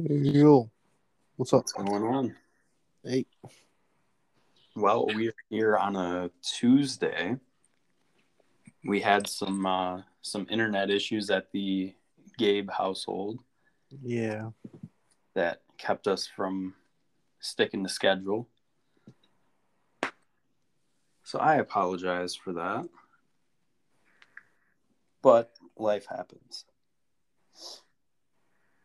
Yo, what's up? What's going on? Hey, Well, we're here on a Tuesday. We had some uh, some internet issues at the Gabe household yeah, that kept us from sticking to schedule. So I apologize for that. But life happens.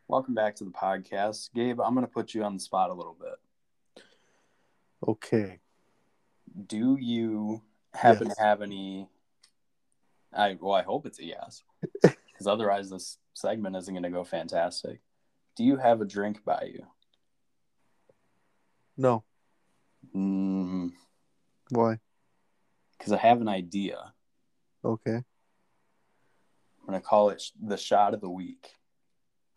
Welcome back to the podcast. Gabe, I'm going to put you on the spot a little bit. okay. do you happen Yes. to have any i well i hope it's a yes because otherwise this segment isn't going to go fantastic do you have a drink by you No, because why? Because I have an idea Okay, i'm going to call it the shot of the week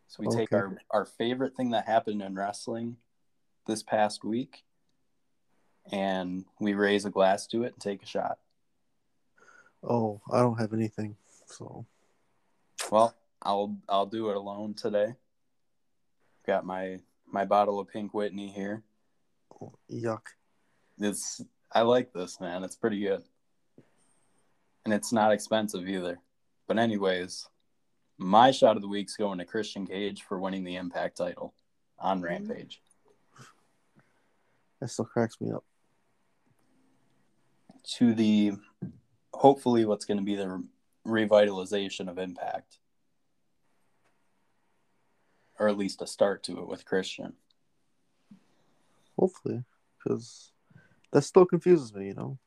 so we take our our favorite thing that happened in wrestling this past week and we raise a glass to it and take a shot oh, I don't have anything, so Well, I'll I'll do it alone today. Got my my bottle of Pink Whitney here. oh, yuck. It's I like this man. It's pretty good, and it's not expensive either. But anyways, my shot of the week's going to Christian Cage for winning the Impact title on mm-hmm. Rampage. That still cracks me up. To the hopefully what's going to be the revitalization of Impact, or at least a start to it with Christian. Hopefully, because that still confuses me. You know?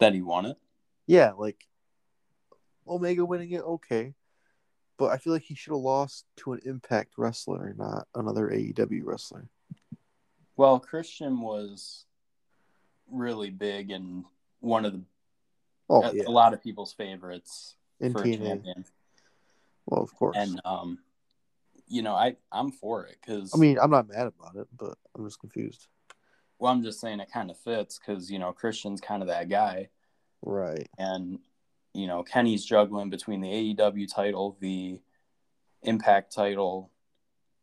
That he won it. Yeah, like Omega winning it, okay, but I feel like he should have lost to an Impact wrestler, not another AEW wrestler. Well, Christian was really big and one of the Oh a, yeah, a lot of people's favorites in for a TNA. champion. Well, of course. And um, you know, I I'm for it because I mean, I'm not mad about it, but I'm just confused. well, I'm just saying it kind of fits because you know Christian's kind of that guy, Right. and you know Kenny's juggling between the AEW title, the Impact title,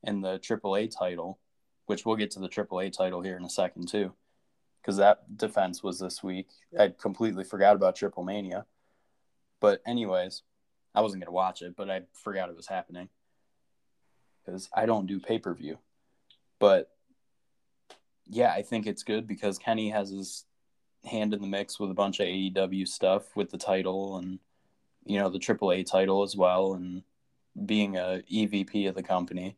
and the AAA title, which we'll get to the AAA title here in a second too, because that defense was this week. I completely forgot about Triple Mania, but anyways, I wasn't gonna watch it, but I forgot it was happening because I don't do pay per view. But yeah, I think it's good because Kenny has his hand in the mix with a bunch of AEW stuff with the title and you know the AAA title as well and being a EVP of the company.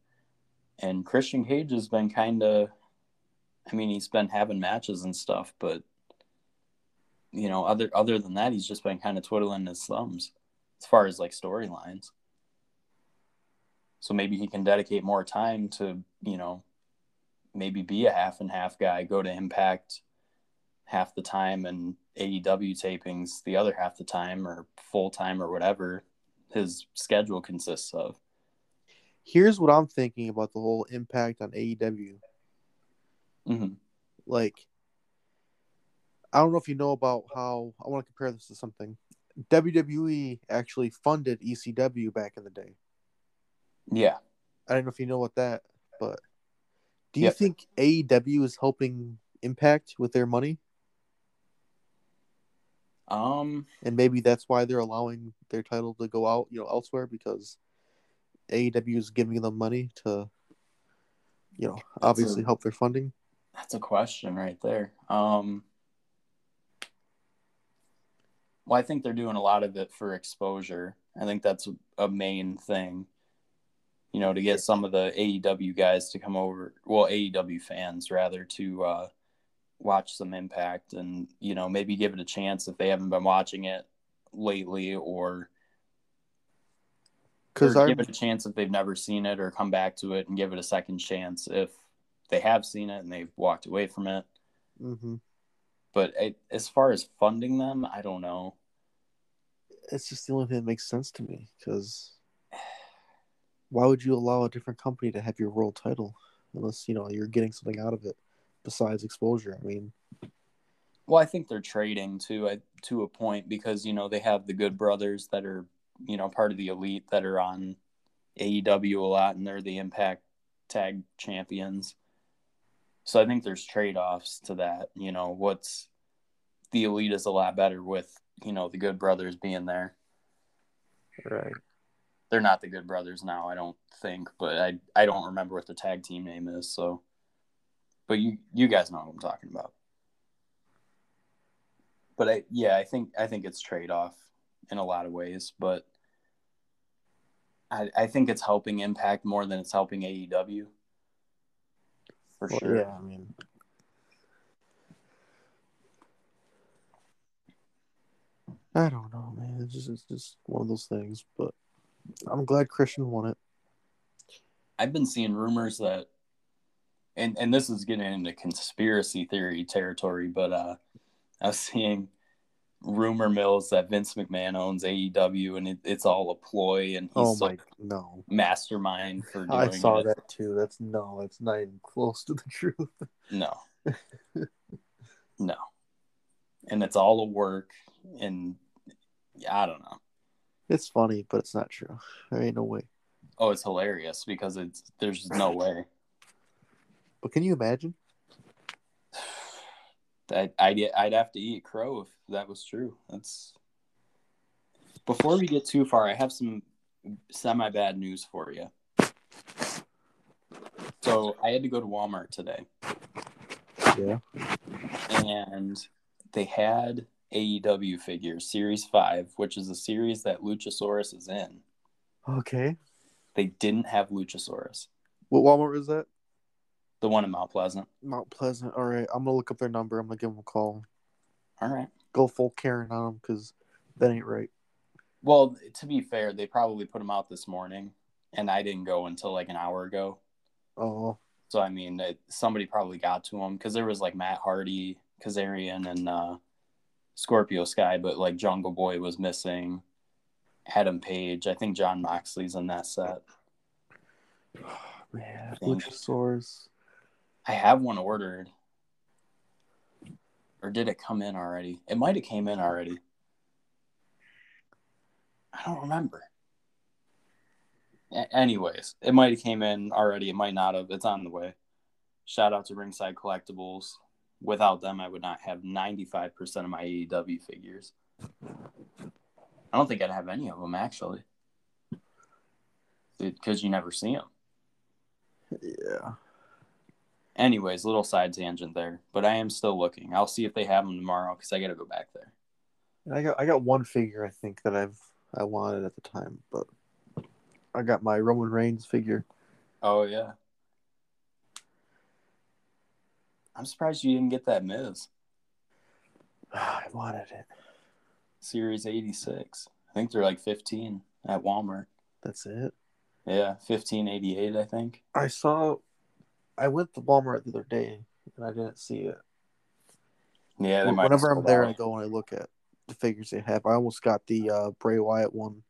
And Christian Cage has been kind of I mean he's been having matches and stuff but you know other other than that he's just been kind of twiddling his thumbs as far as like storylines. So maybe he can dedicate more time to, you know, maybe be a half and half guy, go to Impact half the time and AEW tapings the other half the time or full time or whatever his schedule consists of. Here's what I'm thinking about the whole impact on AEW. hmm Like, I don't know if you know about how I want to compare this to something. WWE actually funded ECW back in the day. Yeah. I don't know if you know about that, but do you Yep. think AEW is helping Impact with their money? Um, And maybe that's why they're allowing their title to go out, you know, elsewhere because AEW is giving them money to, you know, obviously a- help their funding. that's a question right there. Um, well, I think they're doing a lot of it for exposure. I think that's a main thing. You know, to get some of the AEW guys to come over, well, AEW fans rather, to uh, watch some Impact and you know maybe give it a chance if they haven't been watching it lately, or, Because give it a chance if they've never seen it, or come back to it and give it a second chance if they have seen it and they've walked away from it. hmm But I, as far as funding them, I don't know. it's just the only thing that makes sense to me. Because why would you allow a different company to have your world title unless you know you're getting something out of it besides exposure? I mean, Well, I think they're trading to a to a point because you know they have the Good Brothers that are you know part of the elite that are on AEW a lot, and they're the Impact Tag Champions. So I think there's trade offs to that. You know, what's the elite is a lot better with you know the Good Brothers being there. Right. They're not the Good Brothers now, I don't think, but I I don't remember what the tag team name is. So, but you you guys know what I'm talking about. But I yeah, I think I think it's trade off in a lot of ways, but I I think it's helping Impact more than it's helping AEW. For Well, sure. Yeah, I mean, I don't know, man. It's just it's just one of those things. But I'm glad Christian won it. I've been seeing rumors that, and and this is getting into conspiracy theory territory, but uh, I was seeing rumor mills that Vince McMahon owns AEW, and it, it's all a ploy, and he's oh my, no. mastermind for doing I saw it. that too. That's no, that's not even close to the truth. No, no, and it's all a work, and yeah, I don't know. It's funny, but it's not true. There ain't no way. Oh, it's hilarious because it's there's no way. But can you imagine? I'd, I'd, I'd have to eat crow if that was true. That's before we get too far. I have some semi bad news for you. So I had to go to Walmart today, Yeah. and they had AEW figures, Series Five, which is a series that Luchasaurus is in. Okay. They didn't have Luchasaurus, What Walmart is that? The one in Mount Pleasant. Mount Pleasant. All right. I'm gonna look up their number. I'm gonna give them a call. All right. Go full Karen on them because that ain't right. Well, to be fair, they probably put them out this morning, and I didn't go until like an hour ago. Oh, So I mean, it, somebody probably got to him because there was like Matt Hardy, Kazarian, and uh, Scorpio Sky, but like Jungle Boy was missing. Adam Page, I think Jon Moxley's in that set. man. Think. Luchasaurus. I have one ordered, or did it come in already? It might have came in already. I don't remember. A- anyways, it might have came in already. It might not have. It's on the way. Shout out to Ringside Collectibles. Without them, I would not have 95% of my AEW figures. I don't think I'd have any of them actually. Because you never see them. Yeah. Anyways, little side tangent there, but I am still looking. I'll see if they have them tomorrow because I got to go back there. I got I got one figure I think that I've I wanted at the time, but I got my Roman Reigns figure. Oh yeah, I'm surprised you didn't get that Miz I wanted it. Series 86. I think they're like 15 at Walmart. That's it. Yeah, 1588, I think. I saw. I went to Walmart the other day and I didn't see it. Yeah, they might. Whenever I'm there. I go and I look at the figures they have. I almost got the uh, Bray Wyatt one.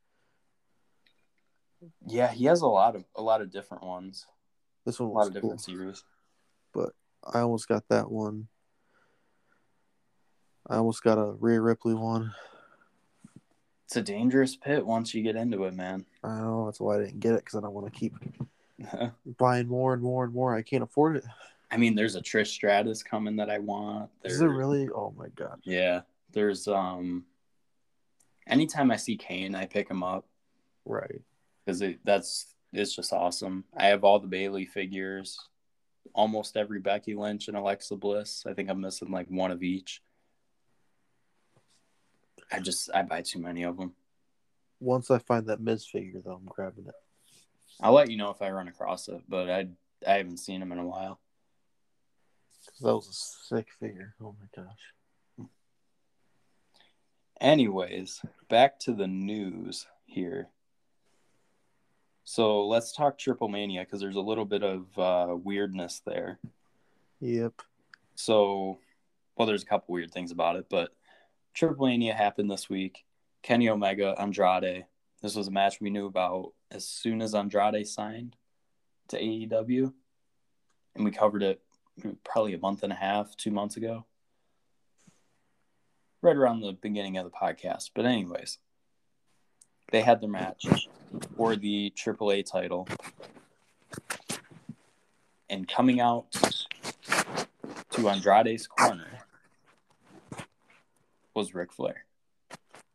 Yeah, he has a lot of a lot of different ones, This one a lot of cool. different series. But I almost got that one. I almost got a Rhea Ripley one. It's a dangerous pit once you get into it, man. I know that's why I didn't get it because I don't want to keep buying more and more and more. I can't afford it. I mean, there's a Trish Stratus coming that I want. Is There- it really? Oh my god! Yeah, there's um. Anytime I see Kane, I pick him up Right. because it, that's it's just awesome. I have all the Bayley figures, almost every Becky Lynch and Alexa Bliss. I think I'm missing like one of each. I just I buy too many of them. Once I find that Miz figure, though, I'm grabbing it. I'll let you know if I run across it, but I I haven't seen him in a while. that was a sick figure. Oh my gosh. Anyways, back to the news here. So let's talk Triple Mania because there's a little bit of uh, weirdness there. Yep. So, well, there's a couple weird things about it, but Triple Mania happened this week. Kenny Omega, Andrade. This was a match we knew about as soon as Andrade signed to AEW, and we covered it probably a month and a half, two months ago, right around the beginning of the podcast. But anyways, they had their match. for the AAA title. And coming out to Andrade's corner was Ric Flair,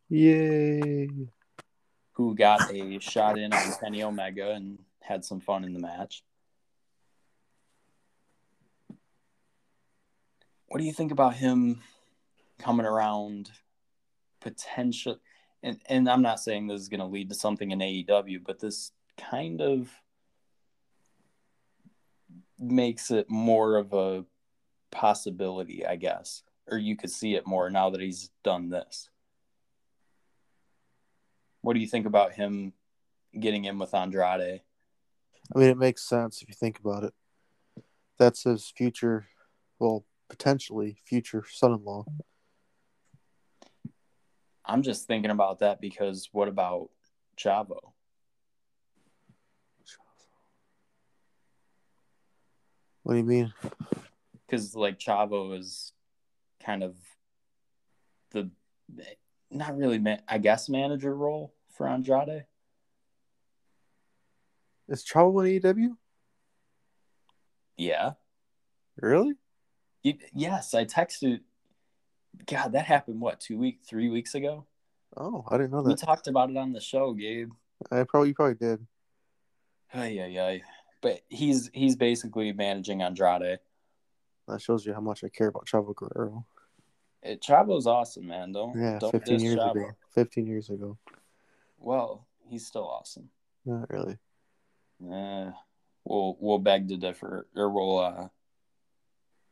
Yay! Who got a shot in on Kenny Omega and had some fun in the match. What do you think about him coming around potential and, and I'm not saying this is going to lead to something in AEW, but this kind of makes it more of a possibility, I guess. Or you could see it more now that he's done this. What do you think about him getting in with Andrade? I mean, it makes sense if you think about it. That's his future, well, potentially future son-in-law. I'm just thinking about that because what about Chavo? What do you mean? Because like Chavo is kind of the not really, ma- I guess, manager role for Andrade. Is Chavo in AEW? Yeah. Really? Yes, I texted. God, that happened what two week, three weeks ago. Oh, I didn't know that. We talked about it on the show, Gabe. I probably you probably did. Yeah. ay. But he's he's basically managing Andrade. That shows you how much I care about Chavo Guerrero. It, Chavo's awesome, man. Don't Yeah, don't 15 years Chavo. ago. 15 years ago. Well, he's still awesome. Not really. Eh, we'll we'll beg to differ, or we'll uh,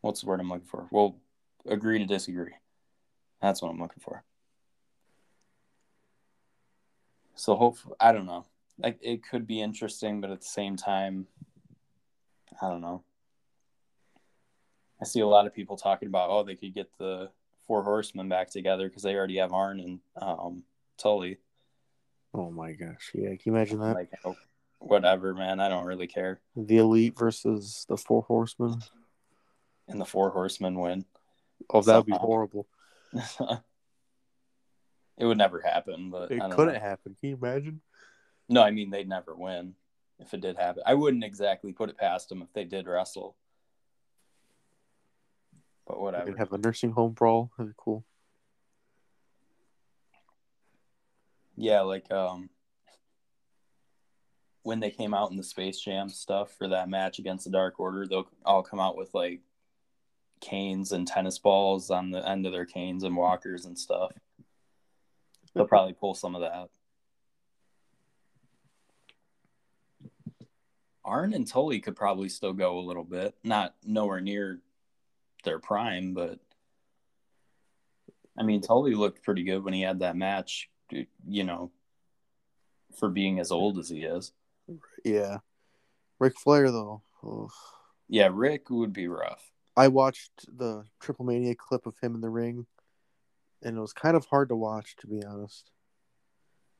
what's the word I'm looking for? We'll agree to disagree. That's what I'm looking for. So hopefully, I don't know. Like it could be interesting, but at the same time, I don't know. I see a lot of people talking about, oh, they could get the four horsemen back together because they already have Arn and um, Tully. Oh my gosh. Yeah, can you imagine that? Like, oh, whatever, man. I don't really care. the Elite versus the Four Horsemen. And the four horsemen win. Oh, that would be horrible. it would never happen, but I It couldn't know. happen. Can you imagine? No, I mean they'd never win if it did happen. I wouldn't exactly put it past them if they did wrestle. But whatever. They'd have a nursing home brawl. That'd be cool. Yeah, like um when they came out in the Space Jam stuff for that match against the Dark Order, they'll all come out with like canes and tennis balls on the end of their canes and walkers and stuff. They'll probably pull some of that. Arn and Tully could probably still go a little bit. Not nowhere near their prime, but I mean Tully looked pretty good when he had that match, you know, for being as old as he is. Yeah. Ric Flair, though. Ugh. Yeah, Rick would be rough. I watched the Triple Mania clip of him in the ring, and it was kind of hard to watch, to be honest.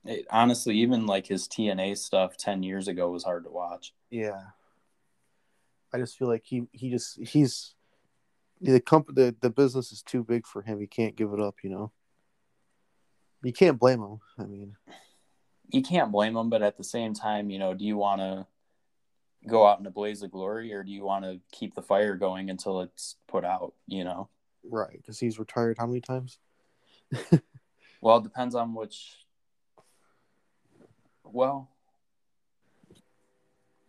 It, honestly, even like his TNA stuff 10 years ago was hard to watch. Yeah. I just feel like he, he just he's the company the, the business is too big for him. He can't give it up, you know. You can't blame him. I mean, You can't blame him, but at the same time, you know, do you want to go out in a blaze of glory or do you want to keep the fire going until it's put out, you know? right? Because he's retired how many times? Well, it depends on which. Well,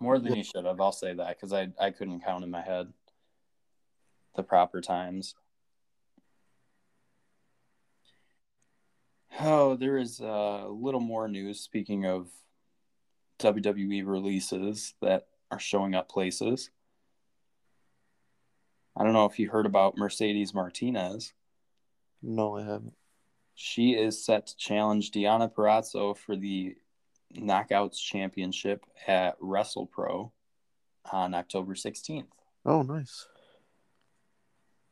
more than he should have. I'll say that because I I couldn't count in my head the proper times. Oh, there is a little more news. Speaking of WWE releases that are showing up places. I don't know if you heard about Mercedes Martinez. No, I haven't. She is set to challenge Deonna Purrazzo for the Knockouts Championship at WrestlePro on October 16th. Oh, nice.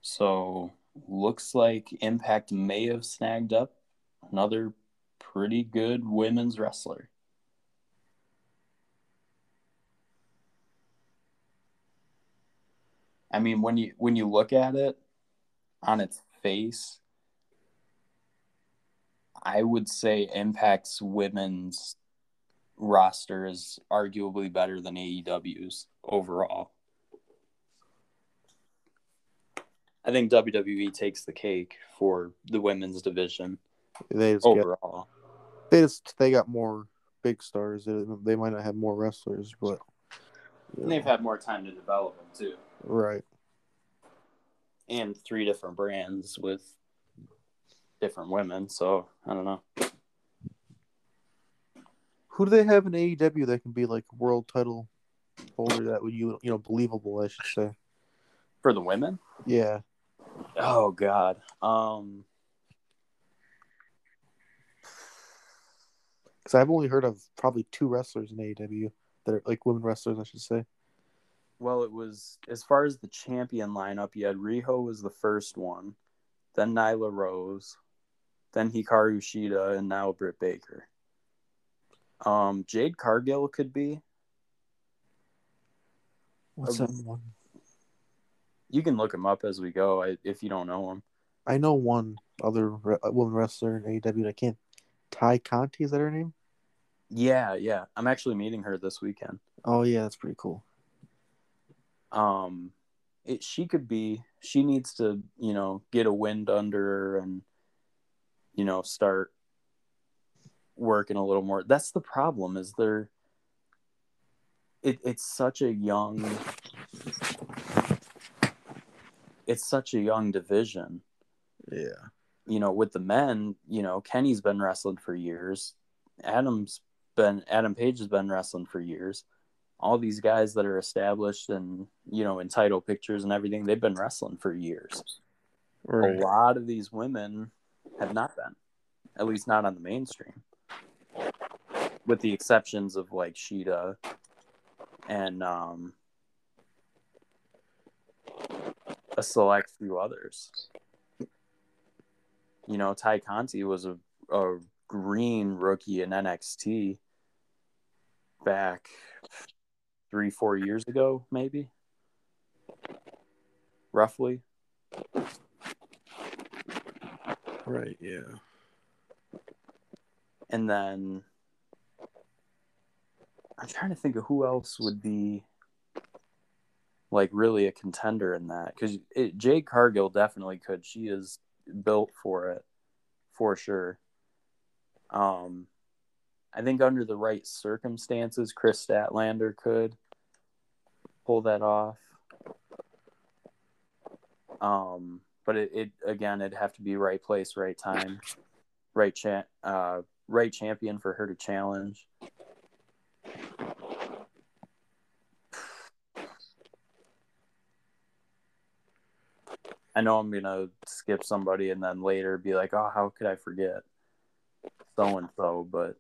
So, looks like Impact may have snagged up another pretty good women's wrestler. I mean, when you when you look at it on its face, I would say Impact's women's roster is arguably better than AEW's overall. I think WWE takes the cake for the women's division They just get, overall. they just they got more big stars. They, they might not have more wrestlers, but And they've had more time to develop them too. right. And three different brands with different women. So I don't know. Who do they have in AEW that can be like world title holder that would you you know believable? I should say. For the women? Yeah, Oh God. Um because I've only heard of probably two wrestlers in AEW that are like women wrestlers. I should say. well it was as far as the champion lineup, you had Riho was the first one, then Nyla Rose, then Hikaru Shida, and now Britt Baker. Um Jade Cargill could be. What's that one? You can look him up as we go if you don't know him. I know one other re- woman wrestler in AEW. and I can't. Tay Conti is that her name? Yeah, yeah. I'm actually meeting her this weekend. Oh yeah, that's pretty cool. um it she could be she needs to you know get a wind under her and you know start working a little more that's the problem is there it, it's such a young it's such a young division Yeah. You know with the men you know kenny's been wrestling for years. Adam's been adam page has been wrestling for years. All these guys that are established and you know in title pictures and everything they've been wrestling for years. Right. a lot of these women have not been at least not on the mainstream. With the exceptions of like Shida and um a select few others you know tay conti was a, a green rookie in nxt back three four years ago maybe roughly Right. Yeah. and then I'm trying to think of who else would be like really a contender in that because Jade Cargill definitely could. She is built for it for sure. Um, I think under the right circumstances, Kris Statlander could pull that off. Um, but it, it again, it'd have to be right place, right time, right cha- uh, right champion for her to challenge. I know I'm gonna skip somebody and then later be like, oh, how could I forget so and so? But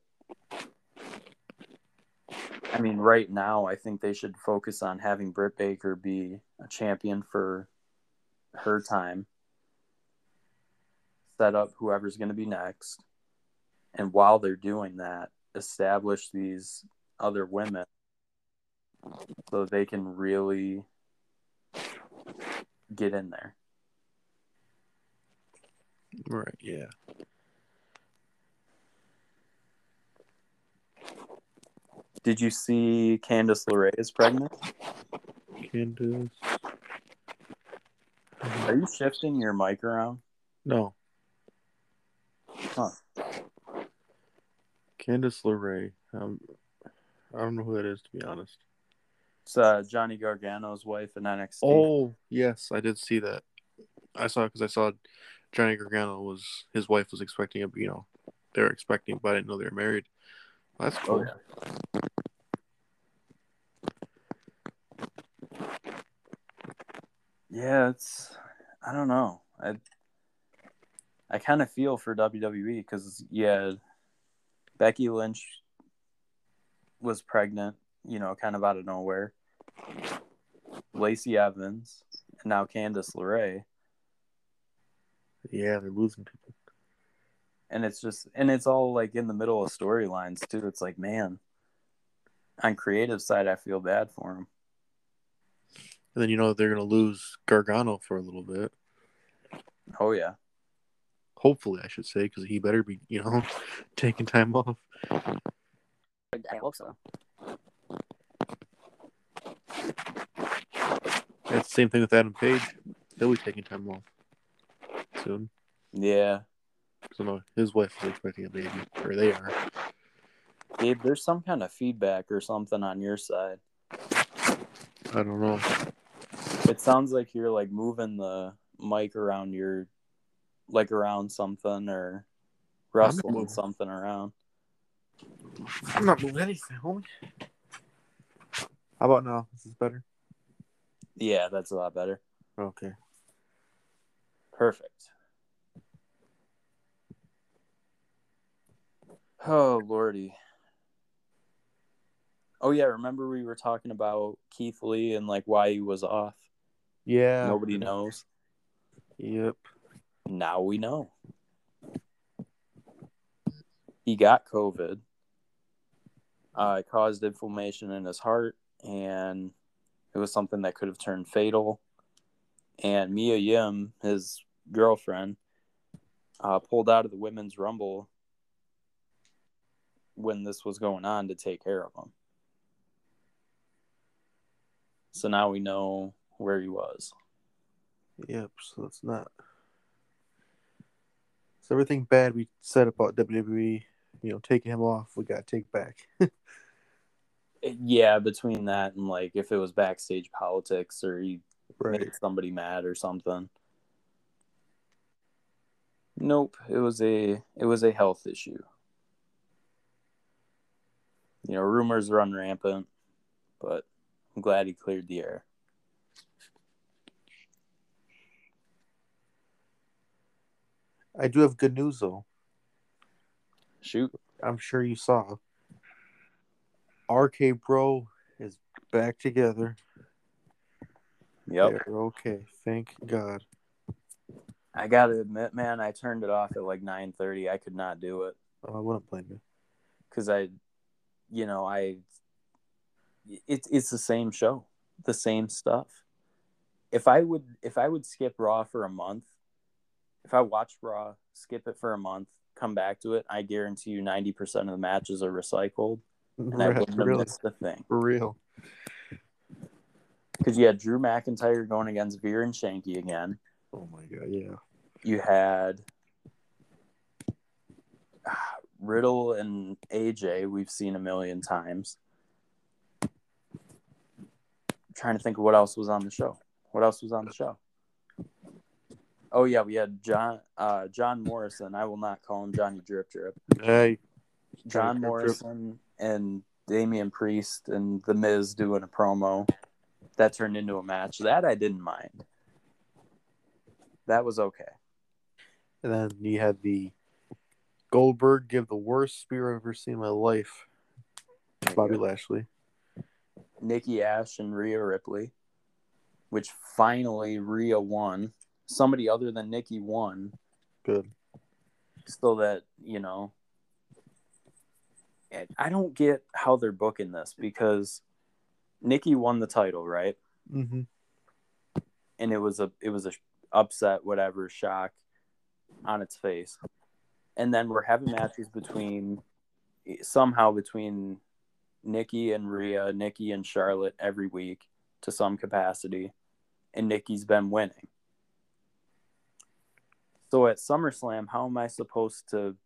I mean, right now, I think they should focus on having Britt Baker be a champion for her time, set up whoever's going to be next, and while they're doing that, establish these other women so they can really get in there. Right. Yeah. Did you see Candice LeRae is pregnant? Candice. Are you shifting your mic around? No. Huh. Candice LeRae. Um, I don't know who that is to be honest. It's uh, Johnny Gargano's wife in NXT. Oh yes, I did see that. I saw because I saw Johnny Gargano was his wife was expecting a you know they were expecting, but I didn't know they were married. That's Oh, cool. yeah. Yeah, it's I don't know. I I kind of feel for WWE because yeah, Becky Lynch was pregnant, you know, kind of out of nowhere. Lacey Evans and now Candice LeRae, Yeah, they're losing people. and it's just and it's all like in the middle of storylines too. It's like man, on creative side, I feel bad for them. And then you know they're gonna lose Gargano for a little bit. Oh yeah. Hopefully, I should say, because he better be you know taking time off. I hope so. It's the same thing with Adam Page. He'll be taking time off soon. Yeah, So no, his wife is expecting a baby, or they are. Gabe, there's some kind of feedback or something on your side. I don't know. It sounds like you're like moving the mic around your, like around something or rustling something around. I'm not moving anything, homie. How about now? Is This is better. Yeah, that's a lot better. Okay. Perfect. Oh lordy. Oh yeah, remember we were talking about Keith Lee and like why he was off. Yeah. Nobody knows. Yep. Now we know. He got COVID. Uh, it caused inflammation in his heart, and it was something that could have turned fatal. And Mia Yim, his girlfriend, uh, pulled out of the women's rumble when this was going on to take care of him. So now we know where he was. Yep. So it's not. So everything bad we said about WWE, you know, taking him off, we got to take back. Yeah, between that and like if it was backstage politics or he right. made somebody mad or something. Nope, it was a it was a health issue. You know, rumors run rampant, but I'm glad he cleared the air. I do have good news though. Shoot. I'm sure you saw. RK Bro is back together. Yep. They're okay. Thank God. I gotta admit, man, I turned it off at like nine thirty. I could not do it. Oh, I wouldn't blame you. because I, you know, I, it's it's the same show, the same stuff. If I would if I would skip Raw for a month, if I watch Raw, skip it for a month, come back to it, I guarantee you ninety percent of the matches are recycled, and I wouldn't have missed a thing. for real. Because you had Drew McIntyre going against Veer and Shanky again. Oh my God, yeah. You had Riddle and AJ. We've seen a million times. trying to think of what else was on the show. What else was on the show? Oh yeah, we had John uh, John Morrison. I will not call him Johnny Drip Drip. Hey, John Drip Drip. Morrison and Damian Priest and The Miz doing a promo that turned into a match. That I didn't mind. That was okay. and then you had the Goldberg give the worst spear I've ever seen in my life. Bobby. Lashley. Nikki Ash and Rhea Ripley, which finally Rhea won. Somebody other than Nikki won, Good. so that you know. I don't get how they're booking this because Nikki won the title, right? Mm-hmm. And it was a it was a upset, whatever, shock on its face. And then we're having matches between somehow between Nikki and Rhea, Nikki and Charlotte every week to some capacity, and Nikki's been winning. So at SummerSlam, how am I supposed to?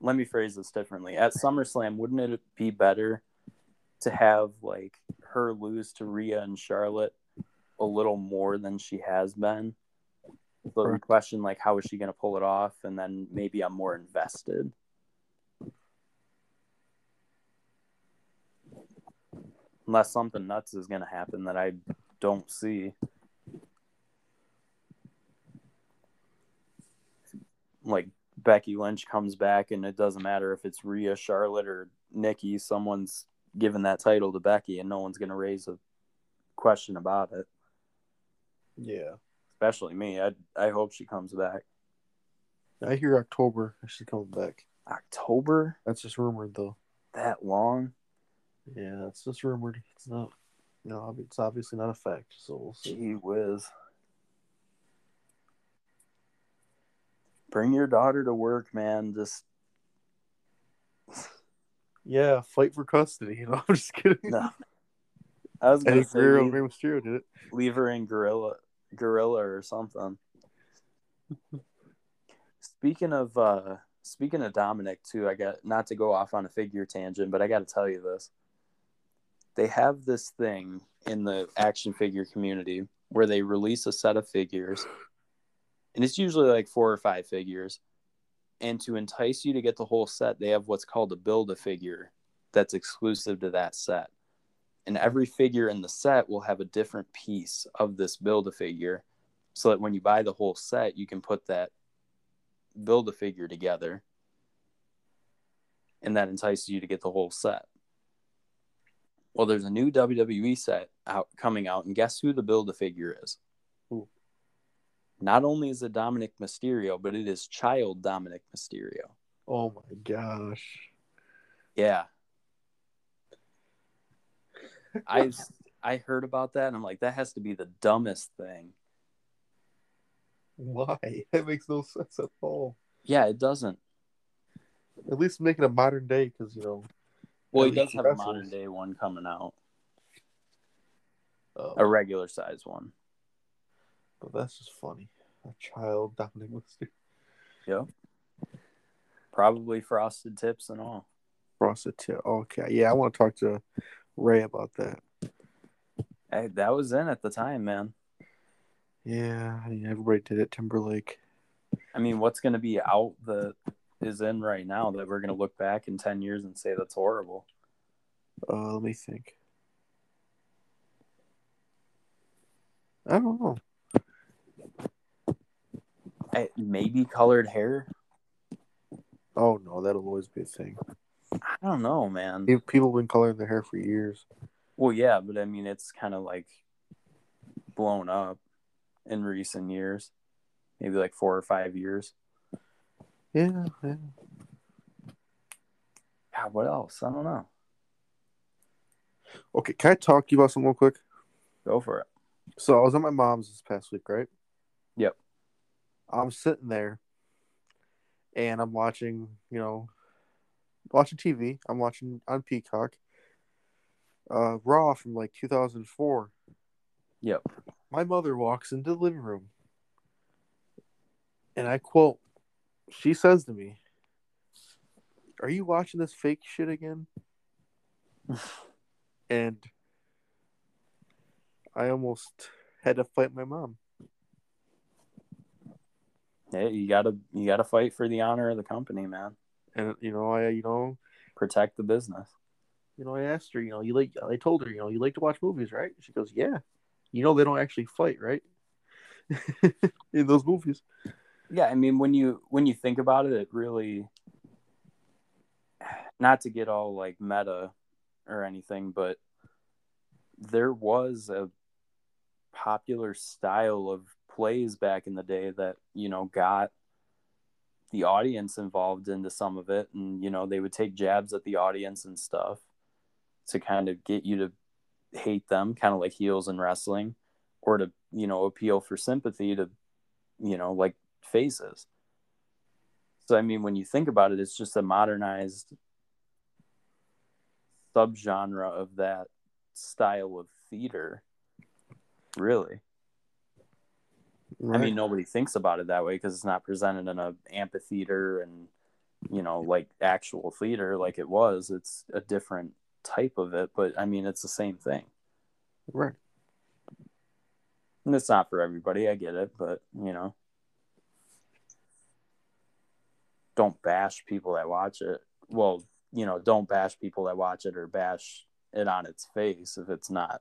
Let me phrase this differently. At SummerSlam, wouldn't it be better to have like her lose to Rhea and Charlotte a little more than she has been? So the question, like, how is she going to pull it off? And then maybe I'm more invested. Unless something nuts is going to happen that I don't see. Like Becky Lynch comes back, and it doesn't matter if it's Rhea, Charlotte, or Nikki. Someone's giving that title to Becky, and no one's going to raise a question about it. Yeah. Especially me. I I hope she comes back. I hear October she's coming back. October? That's just rumored though. That long? Yeah, it's just rumored. It's not. You know, it's obviously not a fact. So we'll see. Gee whiz. Bring your daughter to work, man. Just Yeah, fight for custody. You know, I'm just kidding. No. I was gonna Eddie say Guerrero, leave, Mysterio did it. leave her in gorilla gorilla or something. speaking of uh speaking of Dominic too, I got not to go off on a figure tangent, but I gotta tell you this. They have this thing in the action figure community where they release a set of figures and it's usually like four or five figures. And to entice you to get the whole set, they have what's called a build a figure that's exclusive to that set. And every figure in the set will have a different piece of this build a figure so that when you buy the whole set, you can put that build a figure together. And that entices you to get the whole set. Well, there's a new WWE set out coming out, and guess who the build a figure is? Who? Not only is it Dominic Mysterio, but it is child Dominic Mysterio. Oh my gosh. Yeah. I I heard about that and I'm like, that has to be the dumbest thing. Why? That makes no sense at all. Yeah, it doesn't. At least make it a modern day, because you know. Well, he does have a modern day one coming out, uh, a regular size one. but that's just funny. A child Dominic Mysterio. Yep. Probably frosted tips and all. Frosted tip. Okay, yeah, I want to talk to Ray about that. Hey, that was in at the time, man. Yeah, I mean, everybody did it. Timberlake. I mean, what's going to be out that is in right now that we're going to look back in 10 years and say that's horrible? Uh, let me think. I don't know. Eh, Maybe colored hair? Oh no, that'll always be a thing. I don't know, man. People have been coloring their hair for years. Well, yeah, but I mean, it's kind of like blown up in recent years, maybe like four or five years. Yeah, yeah. God, what else? I don't know. Okay, can I talk to you about something real quick? Go for it. So I was at my mom's this past week, right? Yep. I'm sitting there and I'm watching, you know, watching TV. I'm watching on Peacock. Uh Raw from like 2004. Yep. My mother walks into the living room. And I quote, she says to me, Are you watching this fake shit again? and I almost had to fight my mom. Hey, you gotta you gotta fight for the honor of the company, man. And you know, I you know, Protect the business. you know, I asked her, you know, you like I told her, you know, you like to watch movies, right? She goes, Yeah. You know they don't actually fight, right? In those movies. Yeah, I mean when you when you think about it, it really not to get all like meta or anything, but there was a popular style of plays back in the day that, you know, got the audience involved into some of it and you know, they would take jabs at the audience and stuff to kind of get you to hate them, kind of like heels in wrestling or to, you know, appeal for sympathy to you know, like faces. So I mean, when you think about it, it's just a modernized subgenre of that style of theater. Really, I mean, nobody thinks about it that way because it's not presented in a amphitheater and you know, like actual theater like it was. It's a different type of it, but I mean, it's the same thing. right. And it's not for everybody. I get it, but you know, don't bash people that watch it. Well, you know, don't bash people that watch it or bash it on its face if it's not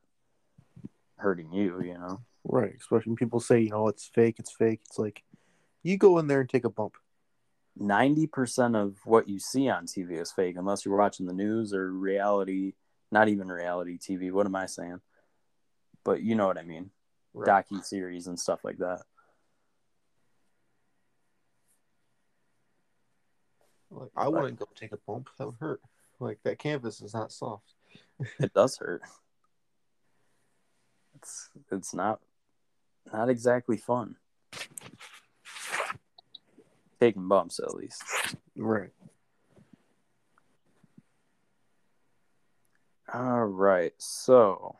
hurting you. You know, Right. Especially when people say, you know, it's fake, it's fake. It's like you go in there and take a bump. ninety percent of what you see on TV is fake, unless you're watching the news or reality. Not even reality TV. What am I saying? But you know what I mean. Right. Docu series and stuff like that. Like I wouldn't go take a bump. That would hurt. Like that canvas is not soft. it does hurt. It's it's not not exactly fun. Taking bumps at least. Right. All right. So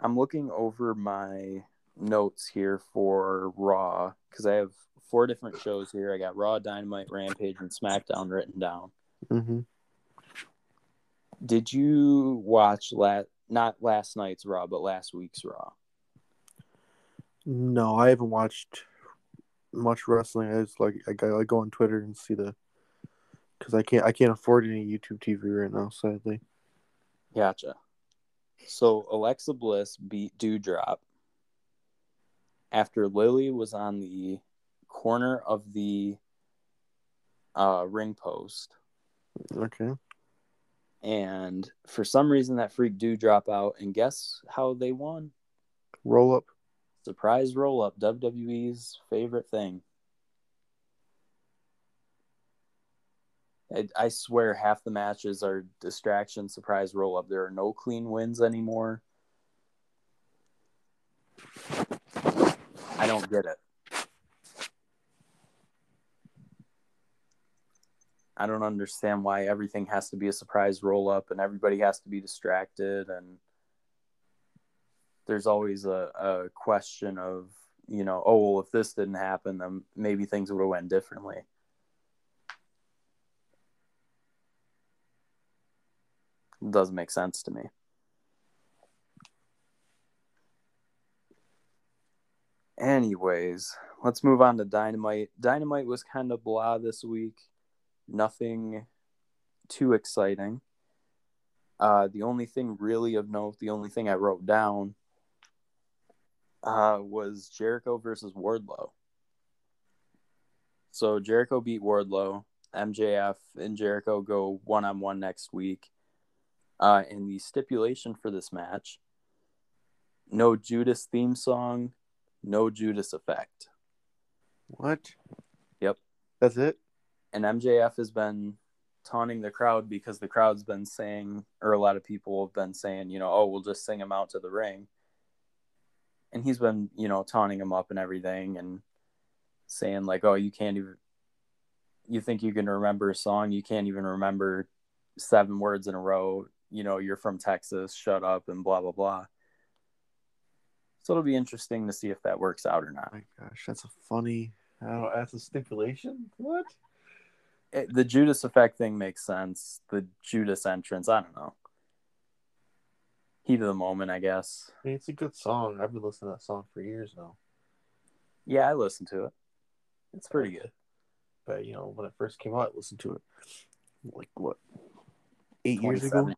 I'm looking over my notes here for Raw because I have four different shows here. I got Raw, Dynamite, Rampage, and SmackDown written down. Mm-hmm. Did you watch last not last night's Raw, but last week's Raw? No, I haven't watched much wrestling. I just like I go, I go on Twitter and see the because I can't I can't afford any YouTube TV right now, sadly. Gotcha. So Alexa Bliss beat Doudrop after Lilly was on the corner of the uh, ring post. Okay. And for some reason, that freak Doudrop out. And guess how they won? Roll up. Surprise roll up. WWE's favorite thing. I, I swear half the matches are distraction, surprise roll up. There are no clean wins anymore. I don't get it. I don't understand why everything has to be a surprise roll up and everybody has to be distracted and there's always a, a question of, you know, oh well if this didn't happen then maybe things would have went differently. It doesn't make sense to me. Anyways, let's move on to Dynamite. Dynamite was kind of blah this week. Nothing too exciting. Uh, the only thing really of note, the only thing I wrote down uh, was Jericho versus Wardlow. So Jericho beat Wardlow. MJF and Jericho go one on one next week. Uh, and the stipulation for this match no Judas theme song, no Judas effect. What? Yep. That's it? And MJF has been taunting the crowd because the crowd's been saying, or a lot of people have been saying, you know, oh, we'll just sing him out to the ring. And he's been, you know, taunting him up and everything and saying, like, oh, you can't even, you think you can remember a song, you can't even remember seven words in a row. You know, you're from Texas, shut up, and blah, blah, blah. So it'll be interesting to see if that works out or not. Oh my gosh, that's a funny. oh, that's a stipulation. What? It, the Judas effect thing makes sense. The Judas entrance, I don't know. Heat of the moment, I guess. I mean, it's a good song. I've been listening to that song for years now. Yeah, I listened to it. It's pretty good. But you know, when it first came out, I listened to it. Like what? Eight years ago.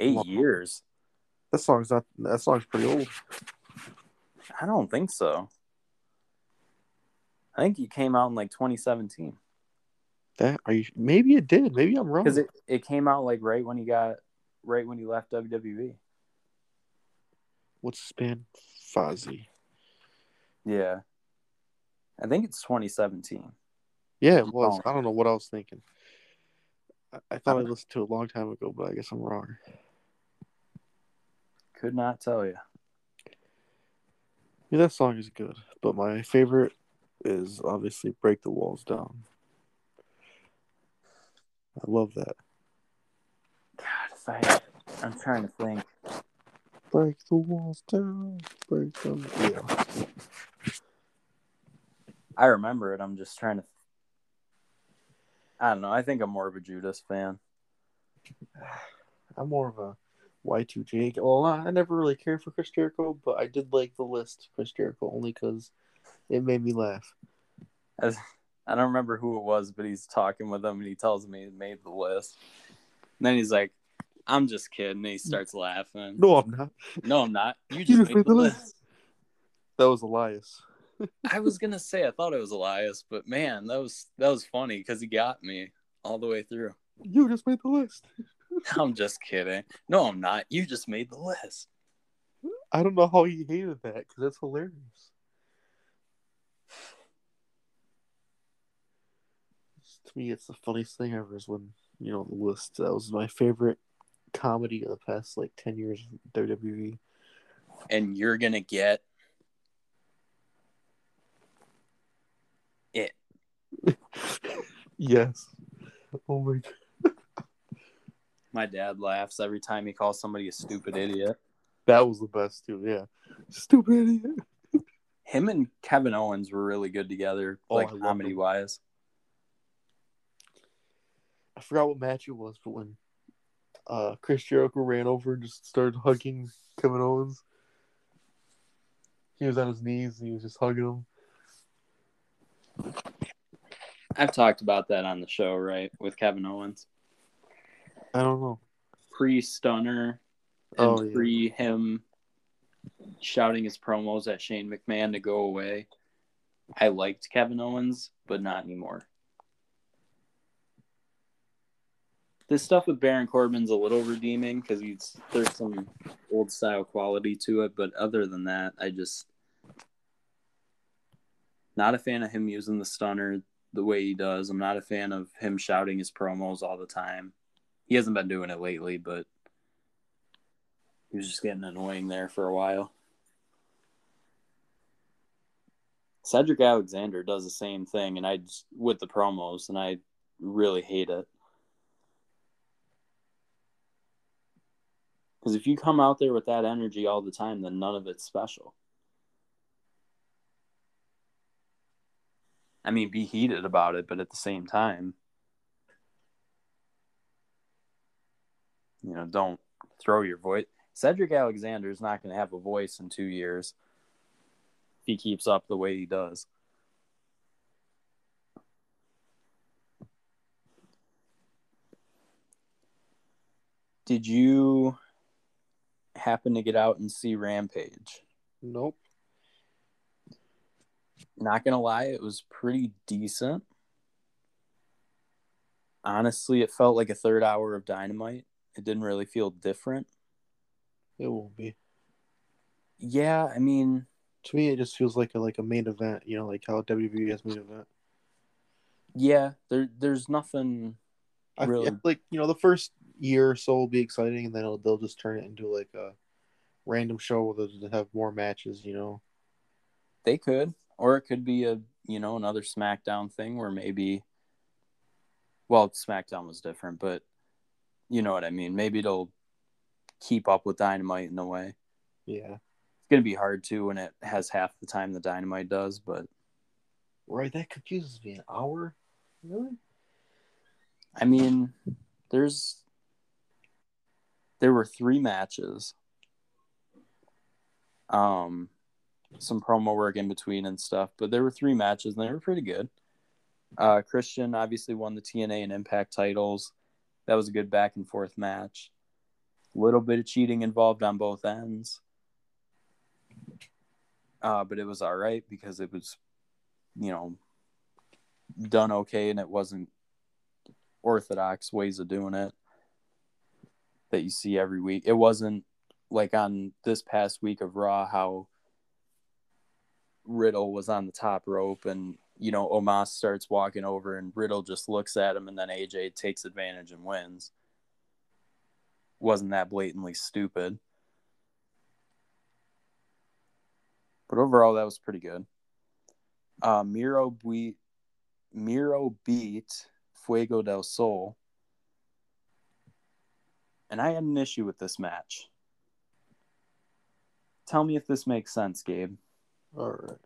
Eight Wow. years? That song's not. That song's pretty old. I don't think so. I think it came out in like 2017 That are you? Maybe it did. Maybe I'm wrong. because it, it came out like right when he got right when he left. WWE. What's his band? Fozzy. Yeah, I think it's 2017. Yeah, it was. Oh. I don't know what I was thinking. I, I thought I listened to it a long time ago, but I guess I'm wrong. Could not tell you. Yeah, that song is good, but my favorite is obviously "Break the Walls Down." I love that. God, I, I'm trying to think. Break the walls down. Break them. Yeah. I remember it. I'm just trying to. I don't know. I think I'm more of a Judas fan. I'm more of a Y2J. Well, I never really cared for Chris Jericho, but I did like the list Chris Jericho only because it made me laugh. As, I don't remember who it was, but he's talking with him and he tells me he made the list. And then he's like, I'm just kidding. And he starts laughing. No, I'm not. No, I'm not. You You just made the list. That was Elias. I was gonna say I thought it was Elias, but man, that was that was funny because he got me all the way through. You just made the list. I'm just kidding. No, I'm not. You just made the list. I don't know how he hated that because that's hilarious. To me, it's the funniest thing ever is when, you know, the list. That was my favorite comedy of the past, like, 10 years of. WWE. And you're gonna get it. yes. Oh my god. My dad laughs every time he calls somebody a stupid idiot. That was the best too. Yeah, stupid idiot. Him and Kevin Owens were really good together, Oh, like comedy wise. I forgot what match it was, but when uh, Chris Jericho ran over and just started hugging Kevin Owens, he was on his knees and he was just hugging him. I've talked about that on the show, right, with Kevin Owens. I don't know. Pre Stunner and Oh, yeah. pre him shouting his promos at Shane McMahon to go away. I liked Kevin Owens, but not anymore. This stuff with Baron Corbin's a little redeeming because there's some old style quality to it, but other than that, I just not a fan of him using the stunner the way he does. I'm not a fan of him shouting his promos all the time. He hasn't been doing it lately, but he was just getting annoying there for a while. Cedric Alexander does the same thing, and I with the promos, and I really hate it. Because if you come out there with that energy all the time, then none of it's special. I mean, be heated about it, but at the same time, you know, don't throw your voice. Cedric Alexander is not going to have a voice in two years if he keeps up the way he does. Did you happen to get out and see Rampage? Nope. Not gonna lie, it was pretty decent. Honestly, it felt like a third hour of dynamite. It didn't really feel different. It won't be. Yeah, I mean, To me, it just feels like a like a main event. You know, like how WWE has main event. yeah, there there's nothing I feel Really? like you know the first year or so will be exciting, and then they'll just turn it into like a random show where they'll have more matches. You know. they could, or it could be a you know another SmackDown thing where maybe, well, SmackDown was different, but you know what I mean. Maybe it'll keep up with Dynamite in a way. Yeah. It's gonna be hard too when it has half the time the Dynamite does, but Right. That confuses me. An hour. Really? I mean, there's there were three matches. Um some promo work in between and stuff, but there were three matches and they were pretty good. Uh Christian obviously won the TNA and Impact titles. That was a good back and forth match. A little bit of cheating involved on both ends. Uh, but it was all right because it was, you know, done okay and it wasn't orthodox ways of doing it that you see every week. It wasn't like on this past week of Raw how Riddle was on the top rope and you know Omos starts walking over and Riddle just looks at him and then AJ takes advantage and wins. Wasn't that blatantly stupid. But overall that was pretty good. Uh Miro beat Miro beat Fuego del Sol. And I had an issue with this match. Tell me if this makes sense, Gabe. All right.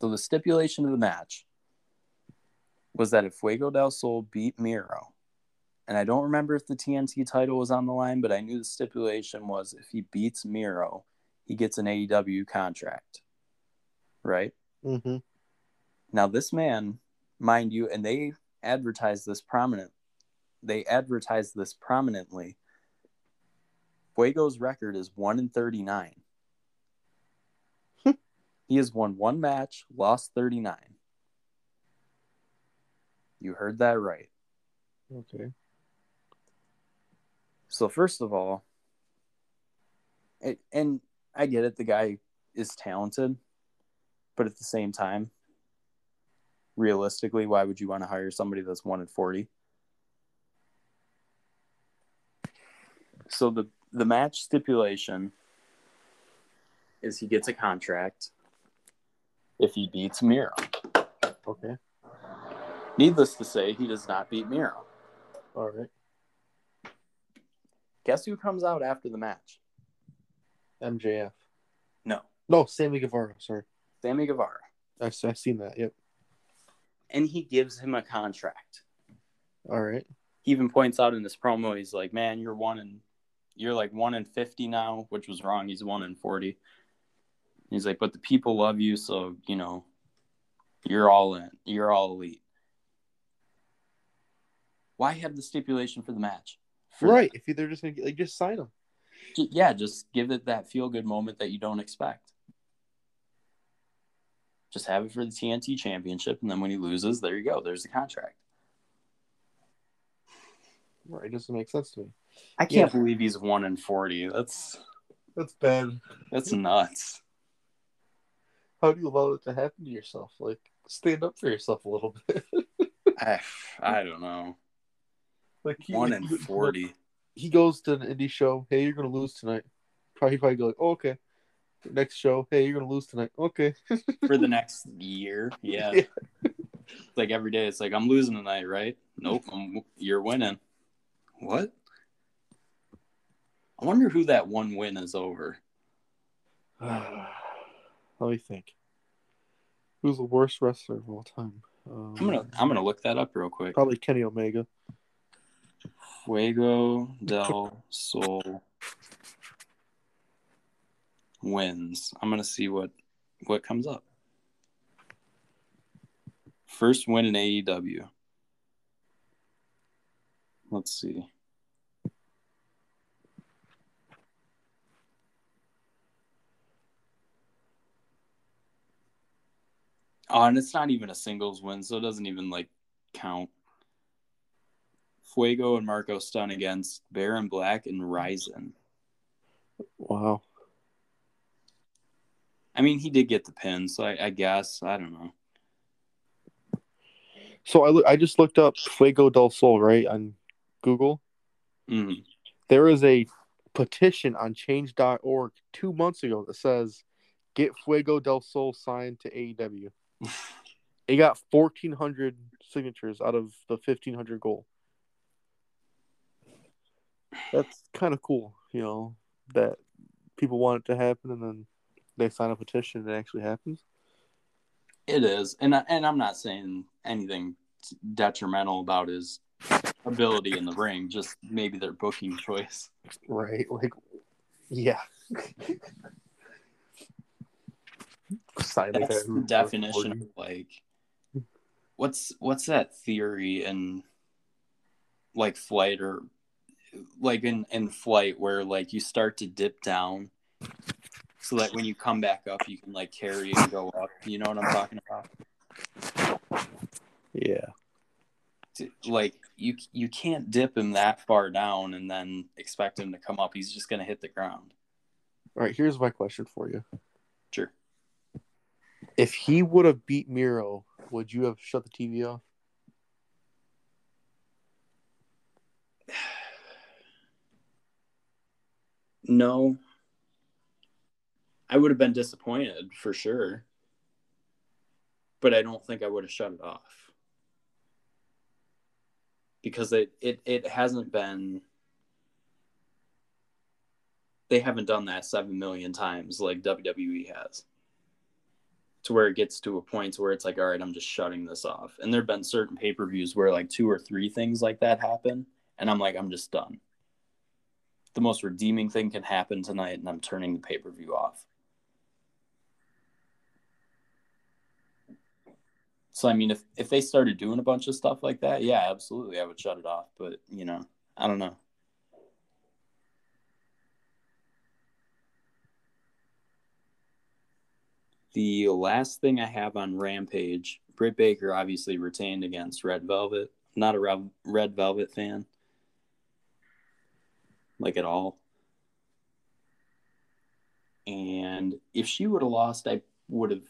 So the stipulation of the match was that if Fuego del Sol beat Miro, and I don't remember if the TNT title was on the line, but I knew the stipulation was if he beats Miro, he gets an AEW contract. Right? Mm-hmm. Now this man, mind you, and they advertised this prominent. They advertised this prominently. Fuego's record is one in thirty nine. he has won one match, lost thirty nine. You heard that right. Okay. So first of all, it, and I get it, the guy is talented, but at the same time, realistically, why would you want to hire somebody that's one in forty? So the the match stipulation is he gets a contract if he beats Miro. Okay. Needless to say, he does not beat Miro. All right. Guess who comes out after the match? MJF. No, No, Sammy Guevara. Sorry, Sammy Guevara. I've, I've seen that. Yep. And he gives him a contract. All right. He even points out in this promo, he's like, Man, you're one in you're like one in fifty now, which was wrong. He's one in forty. He's like, But the people love you, so you know, you're all in. You're all elite. Why have the stipulation for the match? For right. If they're just gonna like just sign them. Yeah, just give it that feel good moment that you don't expect. Just have it for the TNT championship, and then when he loses, there you go. There's the contract. Right. It doesn't make sense to me. I can't believe he's one in forty. That's That's bad. that's nuts. How do you allow it to happen to yourself? Like, stand up for yourself a little bit. I, I don't know. like he, One in forty. He goes to an indie show. Hey, you're gonna lose tonight. Probably probably go like, oh, okay. Next show. Hey, you're gonna lose tonight. Okay. for the next year. Yeah. Yeah. It's like every day. It's like I'm losing tonight, right? Nope. I'm, you're winning. What? I wonder who that one win is over. Let me think. Who's the worst wrestler of all time? Um, I'm gonna I'm gonna look that up real quick. probably Kenny Omega. Fuego del Sol wins. I'm gonna see what what comes up. First win in AEW. Let's see. Oh, and it's not even a singles win, so it doesn't even like count. Fuego and Marko Stunt against Baron Black and Ryzen. Wow. I mean, he did get the pin, so I, I guess I don't know. So I I just looked up Fuego del Sol right on Google. Mhm. There is a petition on Change.org two months ago that says, "Get Fuego del Sol signed to AEW." It got fourteen hundred signatures out of the fifteen hundred goal. That's kind of cool, you know, that people want it to happen, and then they sign a petition and it actually happens. It is, and I, and I'm not saying anything detrimental about his ability in the ring. Just maybe their booking choice. Right. Like, yeah. Like That's the definition of like what's what's that theory in like flight or like in in flight where like you start to dip down so that when you come back up you can like carry and go up. You know what I'm talking about? Yeah. like you you can't dip him that far down and then expect him to come up. He's just gonna hit the ground. All right. Here's my question for you. If he would have beat Miro, would you have shut the TV off? No. I would have been disappointed for sure. But I don't think I would have shut it off. Because it it, it hasn't been they haven't done that seven million times like WWE has. To where it gets to a point to where it's like, all right, I'm just shutting this off. And there have been certain pay per views where like two or three things like that happen, and I'm like, I'm just done. The most redeeming thing can happen tonight, and I'm turning the pay per view off. So I mean, if if they started doing a bunch of stuff like that, yeah, absolutely, I would shut it off. But you know, I don't know. The last thing I have on Rampage, Britt Baker obviously retained against Red Velvet. Not a Red Velvet fan, like at all. And if she would have lost, I would have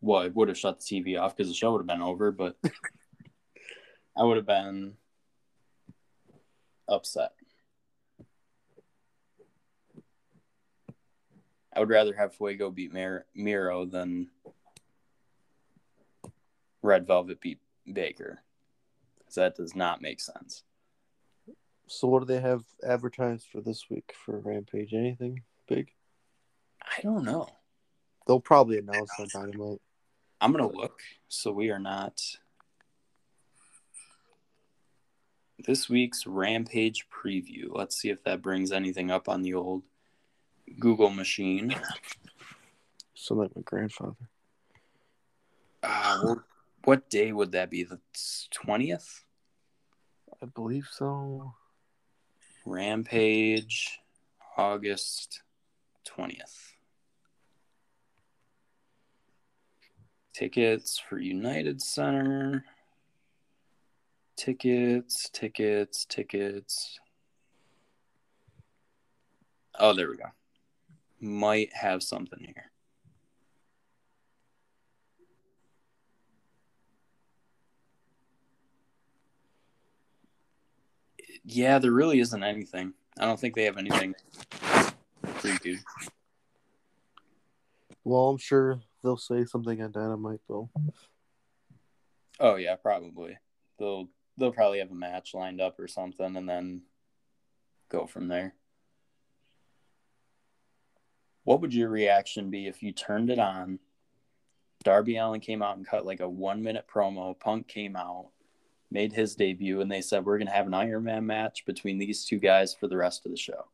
well, I would have shut the TV off because the show would have been over, but I would have been upset. I would rather have Fuego beat Mir- Miro than Red Velvet beat Baker. Because that does not make sense. So what do they have advertised for this week for Rampage? Anything big? I don't know. They'll probably announce on Dynamite. I'm gonna look. So we are not. This week's Rampage preview. Let's see if that brings anything up on the old Google machine. So like my grandfather. Uh, what- what day would that be? The twentieth. I believe so. Rampage, August twentieth. Tickets for United Center. Tickets, tickets, tickets. Oh, there we go. Might have something here. Yeah, there really isn't anything. I don't think they have anything. Well, I'm sure they'll say something on Dynamite though. Oh yeah, probably. They'll they'll probably have a match lined up or something and then go from there. What would your reaction be if you turned it on? Darby Allin came out and cut like a one minute promo. Punk came out, made his debut, and they said we're gonna have an Iron Man match between these two guys for the rest of the show.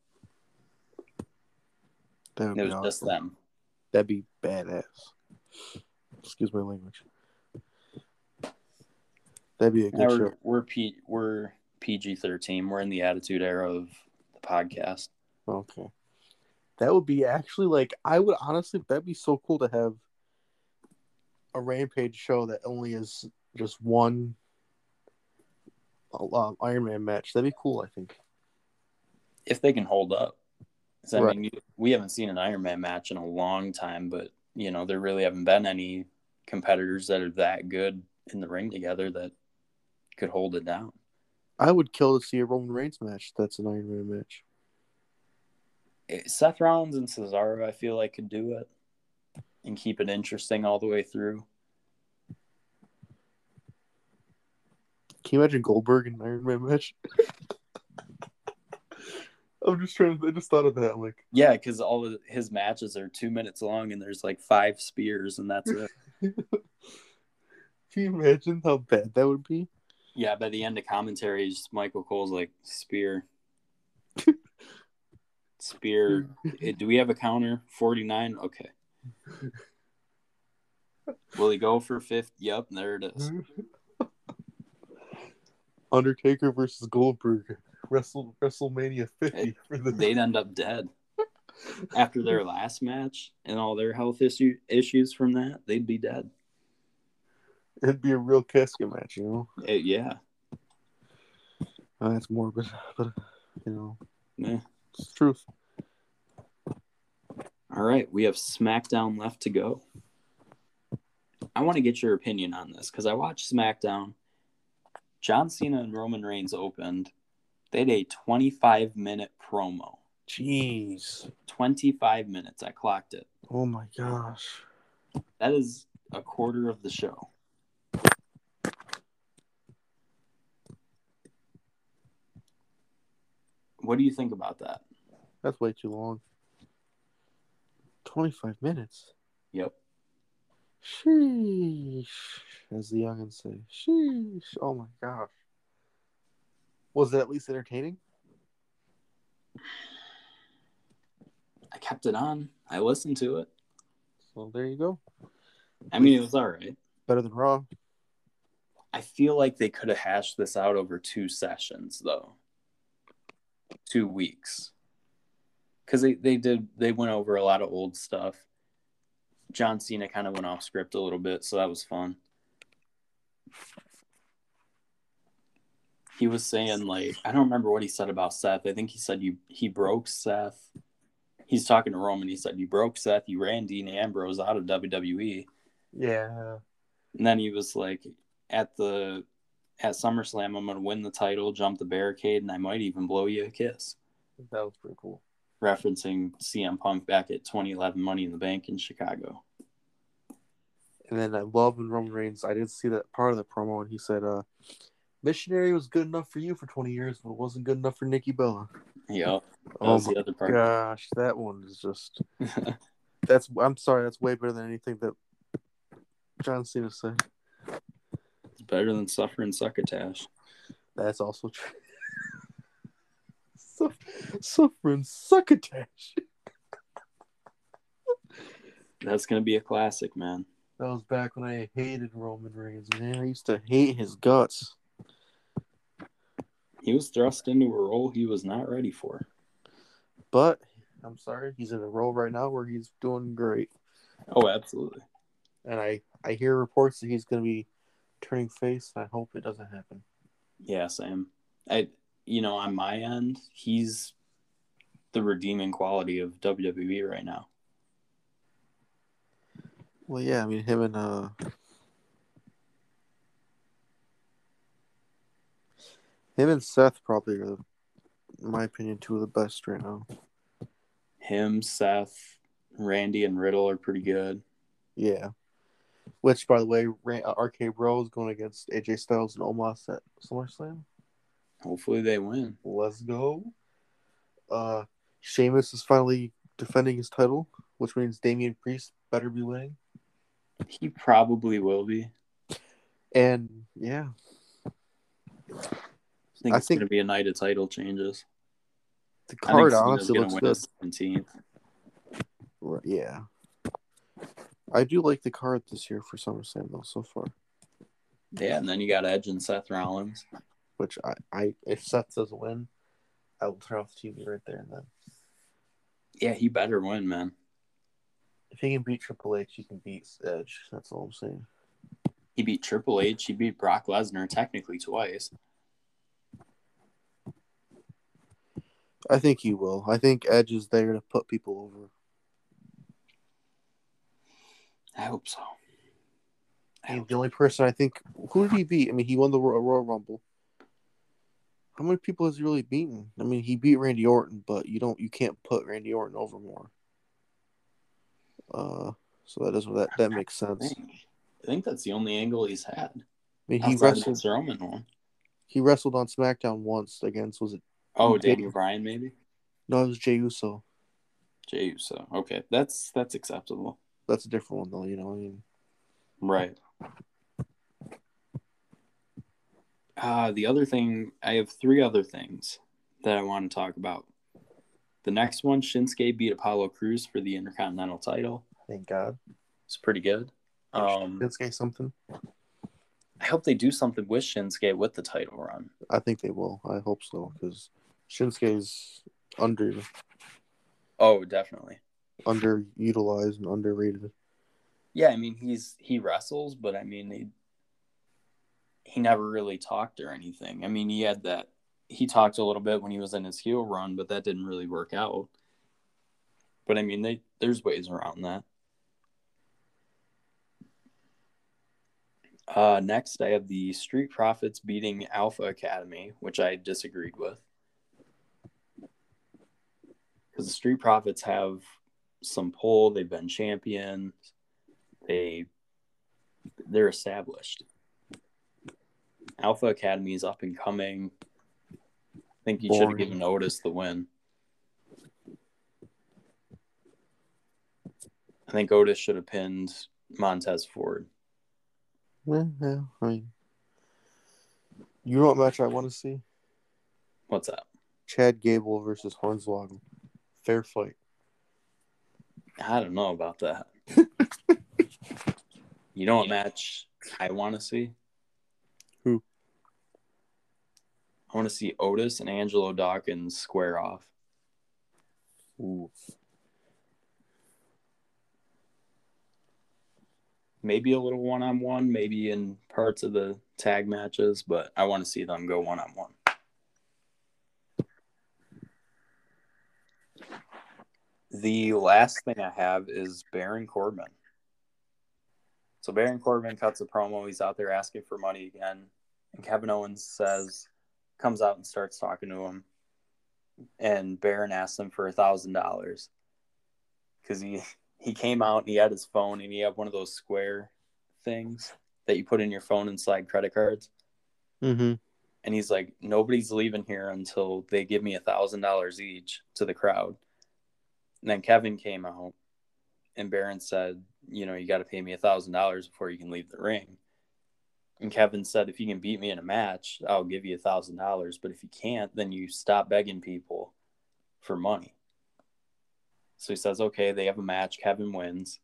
That would it was just them. That'd be badass. Excuse my language. That'd be a good Now show. we're we're, P, we're PG thirteen. We're in the attitude era of the podcast. Okay. That would be actually like I would honestly that'd be so cool to have a rampage show that only is just one um, Iron Man match. That'd be cool, I think. if they can hold up. 'Cause, I Right. mean, we haven't seen an Iron Man match in a long time, but you know there really haven't been any competitors that are that good in the ring together that could hold it down. I would kill to see a Roman Reigns match that's an Iron Man match. Seth Rollins and Cesaro, I feel like could do it and keep it interesting all the way through. Can you imagine Goldberg and an Iron Man match? I'm just trying to I just thought of that. Like Yeah, because all of his matches are two minutes long and there's like five spears and that's it. Can you imagine how bad that would be? yeah, by the end of commentary, just Michael Cole's like spear, spear. Eh, Do we have a counter? Forty nine. Okay. Will he go for fifth? Yep, there it is. Undertaker versus Goldberg. Wrestle WrestleMania 50 for the They'd end up dead after their last match and all their health issue issues from that. They'd be dead. It'd be a real casket match, you know. Eh, yeah. Uh, that's morbid, but you know, Eh. It's truth. All right, we have SmackDown left to go. I want to get your opinion on this because I watched SmackDown. John Cena and Roman Reigns opened. They had a 25 minute promo. Jeez. 25 minutes. I clocked it. Oh my gosh. That is a quarter of the show. What do you think about that? That's way too long. 25 minutes. Yep. Sheesh. As the youngins say. Sheesh. Oh my gosh. Was it at least entertaining? I kept it on. I listened to it. So there you go. I mean, it was all right. Better than Raw. I feel like they could have hashed this out over two sessions, though. Two weeks. Because they, they did, they went over a lot of old stuff. John Cena kind of went off script a little bit, so that was fun. He was saying, like, I don't remember what he said about Seth. I think he said you he broke Seth. He's talking to Roman. He said, You broke Seth. You ran Dean Ambrose out of WWE. Yeah. And then he was like, at the at SummerSlam, I'm gonna win the title, jump the barricade, and I might even blow you a kiss. That was pretty cool. Referencing CM Punk back at 2011 Money in the Bank in Chicago. And then I love when Roman Reigns. I did see that part of the promo, and he said, "Uh, Missionary was good enough for you for 20 years, but it wasn't good enough for Nikki Bella. Yep. That Oh my the other part. gosh, that one is just. That's. I'm sorry. That's way better than anything that John Cena said. It's better than suffering succotash. That's also true. Suff- Suffering succotash. That's gonna be a classic, man. That was back when I hated Roman Reigns, man. I used to hate his guts. He was thrust into a role he was not ready for. But I'm sorry, he's in a role right now where he's doing great. Oh, absolutely. And I, I hear reports that he's going to be turning face. I hope it doesn't happen. Yeah, Sam. I, you know, on my end, he's the redeeming quality of WWE right now. Well, yeah, I mean, him and uh, him and Seth probably are, in my opinion, two of the best right now. Him, Seth, Randy, and Riddle are pretty good. Yeah. Which, by the way, RK Bro is going against AJ Styles and Omos at SummerSlam. Hopefully, they win. Let's go. Uh, Sheamus is finally defending his title, which means Damian Priest better be winning. He probably will be. And yeah, I think I it's think- going to be a night of title changes. the card honestly looks win good. the 17th. Right, Yeah. I do like the card this year for SummerSlam though so far. Yeah, and then you got Edge and Seth Rollins. Which I, I if Seth doesn't win, I will turn off the TV right there and then. Yeah, he better win, man. If he can beat Triple H, he can beat Edge. That's all I'm saying. He beat Triple H. He beat Brock Lesnar technically twice. I think he will. I think Edge is there to put people over. I hope so. I I hope the only person I think who did he beat? I mean, he won the Royal Rumble. How many people has he really beaten? I mean, he beat Randy Orton, but you don't, you can't put Randy Orton over more. Uh, so that doesn't that that makes I sense. think, I think that's the only angle he's had. I mean, he wrestled. Roman one. He wrestled on SmackDown once against was it? Oh. Daniel Bryan, maybe No, it was Jey Uso. Jey Uso. Okay, that's that's acceptable. That's a different one though. You know, I mean, Right. Uh, the other thing, I have three other things that I want to talk about. The next one, Shinsuke beat Apollo Crews for the Intercontinental title. thank God. It's pretty good. Um, Shinsuke something. I hope they do something with Shinsuke with the title run. I think they will. I hope so because Shinsuke's under Oh, definitely. underutilized and underrated. Yeah, I mean he's he wrestles, but I mean he never really talked or anything. I mean he had that he talked a little bit when he was in his heel run, but that didn't really work out. But I mean they there's ways around that. Uh, next, I have the Street Profits beating Alpha Academy, which I disagreed with. Because the Street Profits have some pull, they've been champions, they they're established. Alpha Academy is up and coming. I think you should have given Otis the win. I think Otis should have pinned Montez Ford. Yeah, yeah. I mean, you know what match I want to see? What's that? Chad Gable versus Hornswoggle. Fair fight. I don't know about that. you know what match I want to see? Who? I want to see Otis and Angelo Dawkins square off. Ooh. Maybe a little one on one, maybe in parts of the tag matches, but I want to see them go one on one. The last thing I have is Baron Corbin. So Baron Corbin cuts a promo. He's out there asking for money again. And Kevin Owens says, comes out and starts talking to him. And Baron asks him for a thousand dollars. Because he he came out and he had his phone and he had one of those square things that you put in your phone and slide credit cards. Mm-hmm. And he's like, nobody's leaving here until they give me a thousand dollars each to the crowd. And then Kevin came out and Baron said, you know, you got to pay me a thousand dollars before you can leave the ring. And Kevin said, if you can beat me in a match, I'll give you a thousand dollars. But if you can't, then you stop begging people for money. So he says, okay, they have a match. Kevin wins.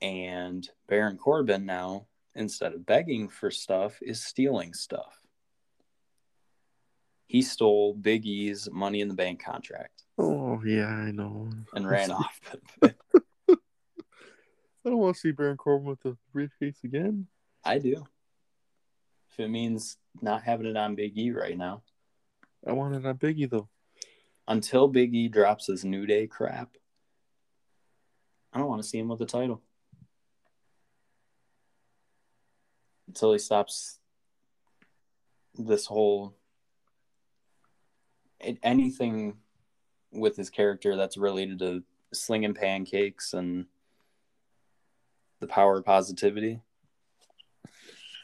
And Baron Corbin now, instead of begging for stuff, is stealing stuff. He stole Big E's Money in the Bank contract. Oh yeah, I know. And ran off. I don't want to see Baron Corbin with the briefcase again. I do. If it means not having it on Big E right now. I want it on Biggie though. Until Big E drops his New Day crap, I don't want to see him with the title. Until he stops this whole anything with his character that's related to slinging pancakes and the power of positivity.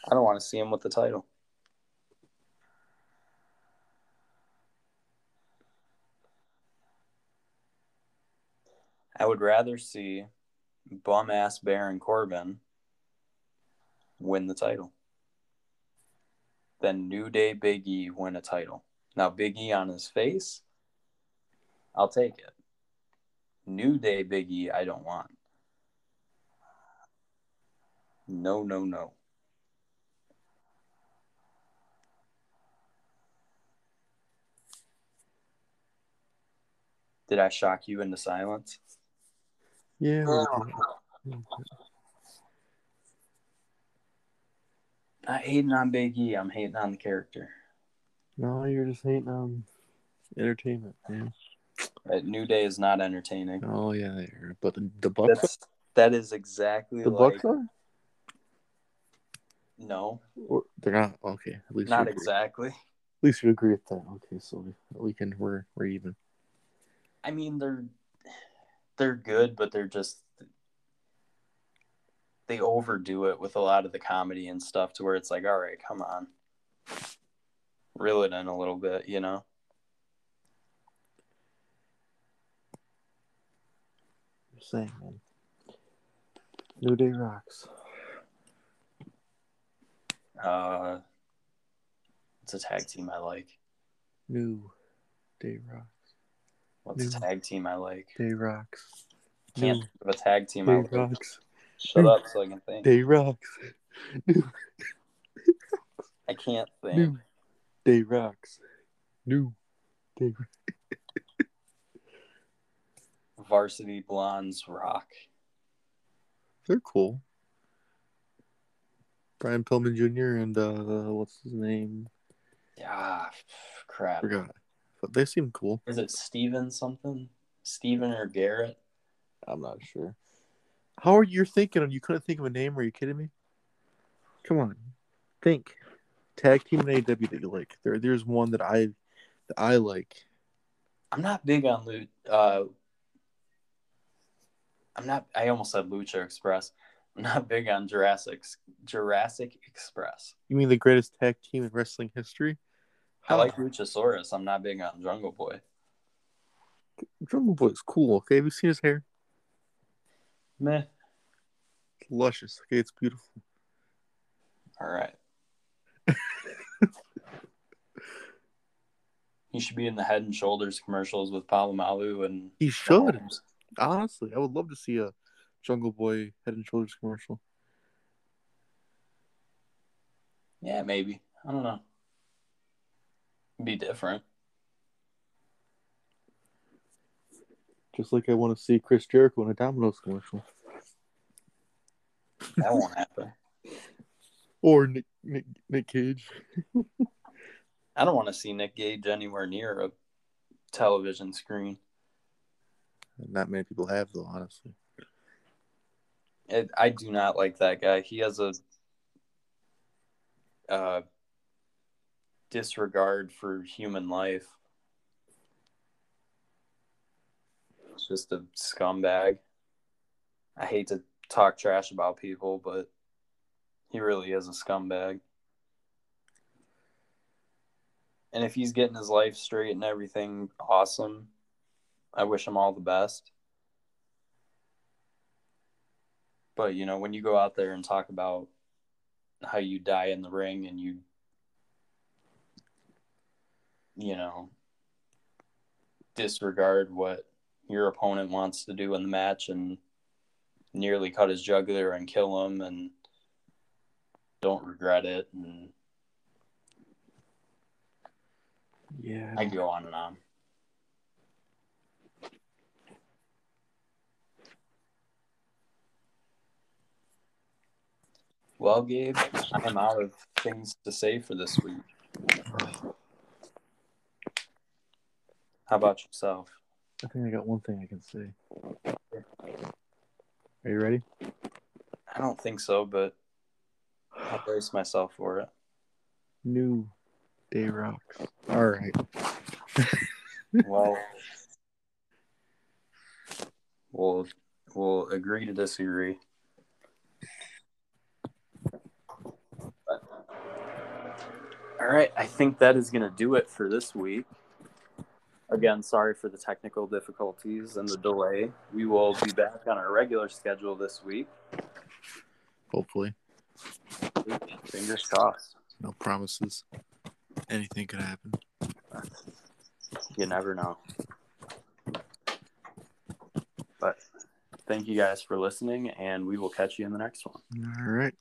I don't want to see him with the title. I would rather see bum ass Baron Corbin win the title than New Day Big E win a title. Now, Big E on his face, I'll take it. New Day Big E, I don't want. No, no, no. Did I shock you into silence? Yeah. Oh. Not hating on Big E, I'm hating on the character. No, you're just hating on entertainment, man. That New Day is not entertaining. Oh yeah, they are. But the, the Bucks, That's that is exactly the like Bucks are. no, Or they're not. Okay, at least not agree. exactly. At least you agree with that. Okay, so we, we can we're we're even. I mean they're they're good, but they're just they overdo it with a lot of the comedy and stuff to where it's like, all right, come on. Reel it in a little bit, you know? You're saying, man. New Day rocks. Uh it's a tag team I like. New Day rocks. What's a tag team I like? Day rocks. Can't think of a tag team I like. rocks. Shut up so I can think. Day rocks. I can't think. New Day rocks. New Day. Rocks. Varsity Blondes rock. They're cool. Brian Pillman Jr. and uh, what's his name? Yeah, crap. Forgot. But they seem cool. Is it Steven something? Steven or Garrett? I'm not sure. How are you thinking? You couldn't think of a name? Are you kidding me? Come on, think. Tag team in AW that you like. There, there's one that I, that I like. I'm not big on loot. Uh, I'm not. I almost said Lucha Express. I'm not big on Jurassic Jurassic Express. You mean the greatest tag team in wrestling history? I like Luchasaurus. I'm not big on Jungle Boy. Jungle Boy's cool. Okay, have you seen his hair? Meh. It's luscious. Okay, it's beautiful. All right. he should be in the Head and Shoulders commercials with Polamalu and He should. Honestly, I would love to see a Jungle Boy Head and Shoulders commercial. Yeah, maybe. I don't know. Be different. Just like I want to see Chris Jericho in a Domino's commercial. That won't happen. Or Nick Nick, Nick Cage. I don't want to see Nick Gage anywhere near a television screen. Not many people have though, honestly. It, I do not like that guy. He has a uh, disregard for human life. It's just a scumbag. I hate to talk trash about people, but he really is a scumbag. and if he's getting his life straight and everything awesome, I wish him all the best. But you know, when you go out there and talk about how you die in the ring and you you know disregard what your opponent wants to do in the match and nearly cut his jugular and kill him and don't regret it and Yeah. I go on and on. Well, Gabe, I'm out of things to say for this week. How about yourself? I think I got one thing I can say. Are you ready? I don't think so, but I'll brace myself for it. New Day rocks. All right. Well, we'll we'll agree to disagree. But- all right, I think that is going to do it for this week. Again, sorry for the technical difficulties and the delay. We will be back on our regular schedule this week. Hopefully. Fingers crossed. No promises. Anything could happen. You never know. But thank you guys for listening, and we will catch you in the next one. All right.